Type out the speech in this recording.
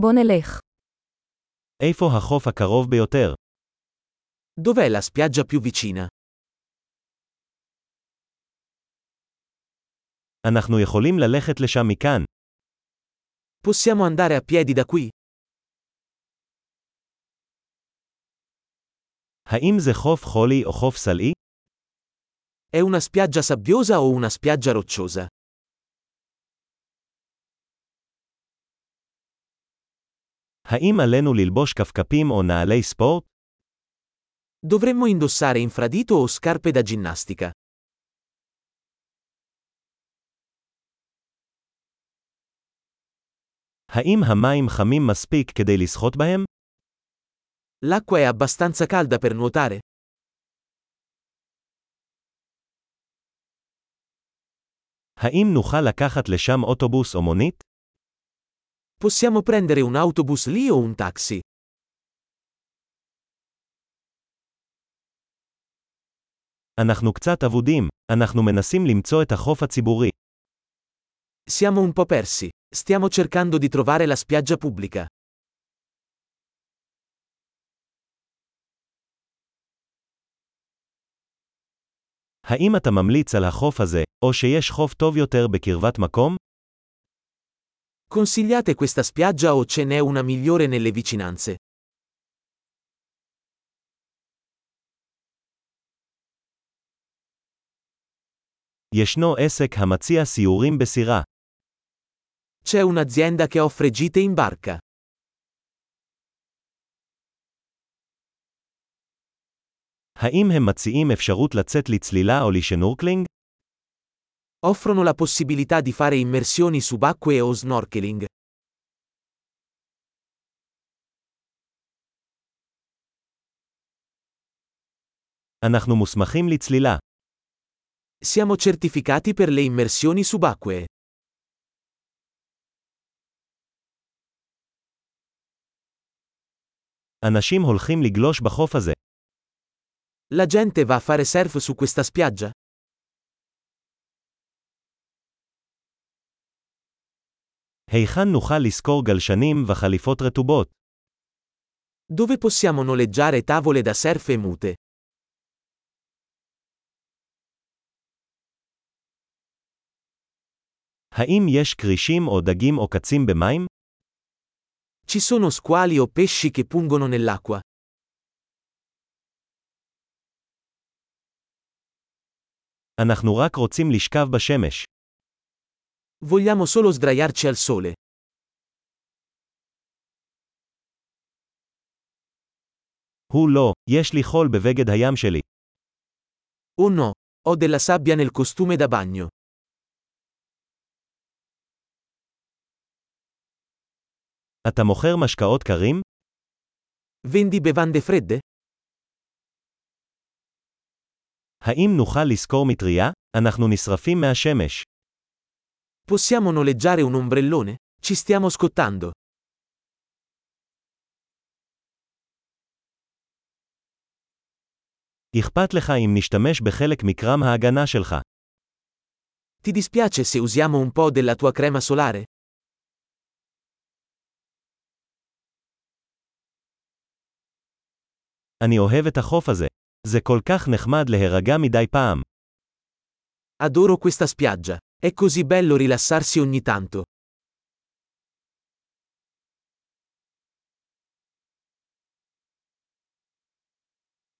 בוא נלך. איפה החוף הקרוב ביותר? Dov'è la spiaggia più vicina? אנחנו יכולים ללכת לשם מכאן. Possiamo andare a piedi da qui? האם זה חוף חולי או חוף סלעי? È una spiaggia sabbiosa o una spiaggia rocciosa? האם עלינו ללבוש כפכפים או נעלי ספורט? Dovremmo indossare infradito o scarpe da ginnastica? האם המים חמים מספיק כדי לשחות בהם? L'acqua è abbastanza calda per nuotare? האם נוכל לקחת לשם אוטובוס או מונית? Possiamo prendere un autobus lì o un taxi? אנחנו קצת אבודים, אנחנו מנסים למצוא את החוף הציבורי. Siamo un po' persi. Stiamo cercando di trovare la spiaggia pubblica. האם אתה ממליץ על החוף הזה, או שיש חוף טוב יותר בקרבת מקום? Consigliate questa spiaggia o ce n'è una migliore nelle vicinanze? ישנו עסק המציע סיורים בסירה. C'è un'azienda che offre gite in barca. האם הם מציעים אפשרות לצאת לצלילה או לשנורקלינג? Offrono la possibilità di fare immersioni subacquee o snorkeling. אנחנו מוסמכים לצלילה. Siamo certificati per le immersioni subacquee. אנשים הולכים לגלוש בחוף הזה. La gente va a fare surf su questa spiaggia? היכן נוכל לשכור גלשנים וחליפות רטובות? Dove possiamo noleggiare tavole da surf e mute? האם יש כרישים או דגים או קצים במים? Ci sono squali o pesci che pungono nell'acqua? אנחנו רק רוצים לשכב בשמש. Vogliamo solo sdraiarci al sole. הוא לא, יש לי חול בבגד הים שלי. Oh no, ho della sabbia nel costume da bagno. אתה מוכר משקאות קרים? Vendi bevande fredde? האם נוכל לשכור מטריה? אנחנו נשרפים מהשמש. Possiamo noleggiare un ombrellone? Ci stiamo scottando. אכפת לך אם נשתמש בחלק מקרם ההגנה שלך. Ti dispiace se usiamo un po' della tua crema solare? אני אוהב את החוף הזה. זה כל כך נחמד להירגע מדי פעם. Adoro questa spiaggia. È così bello rilassarsi ogni tanto.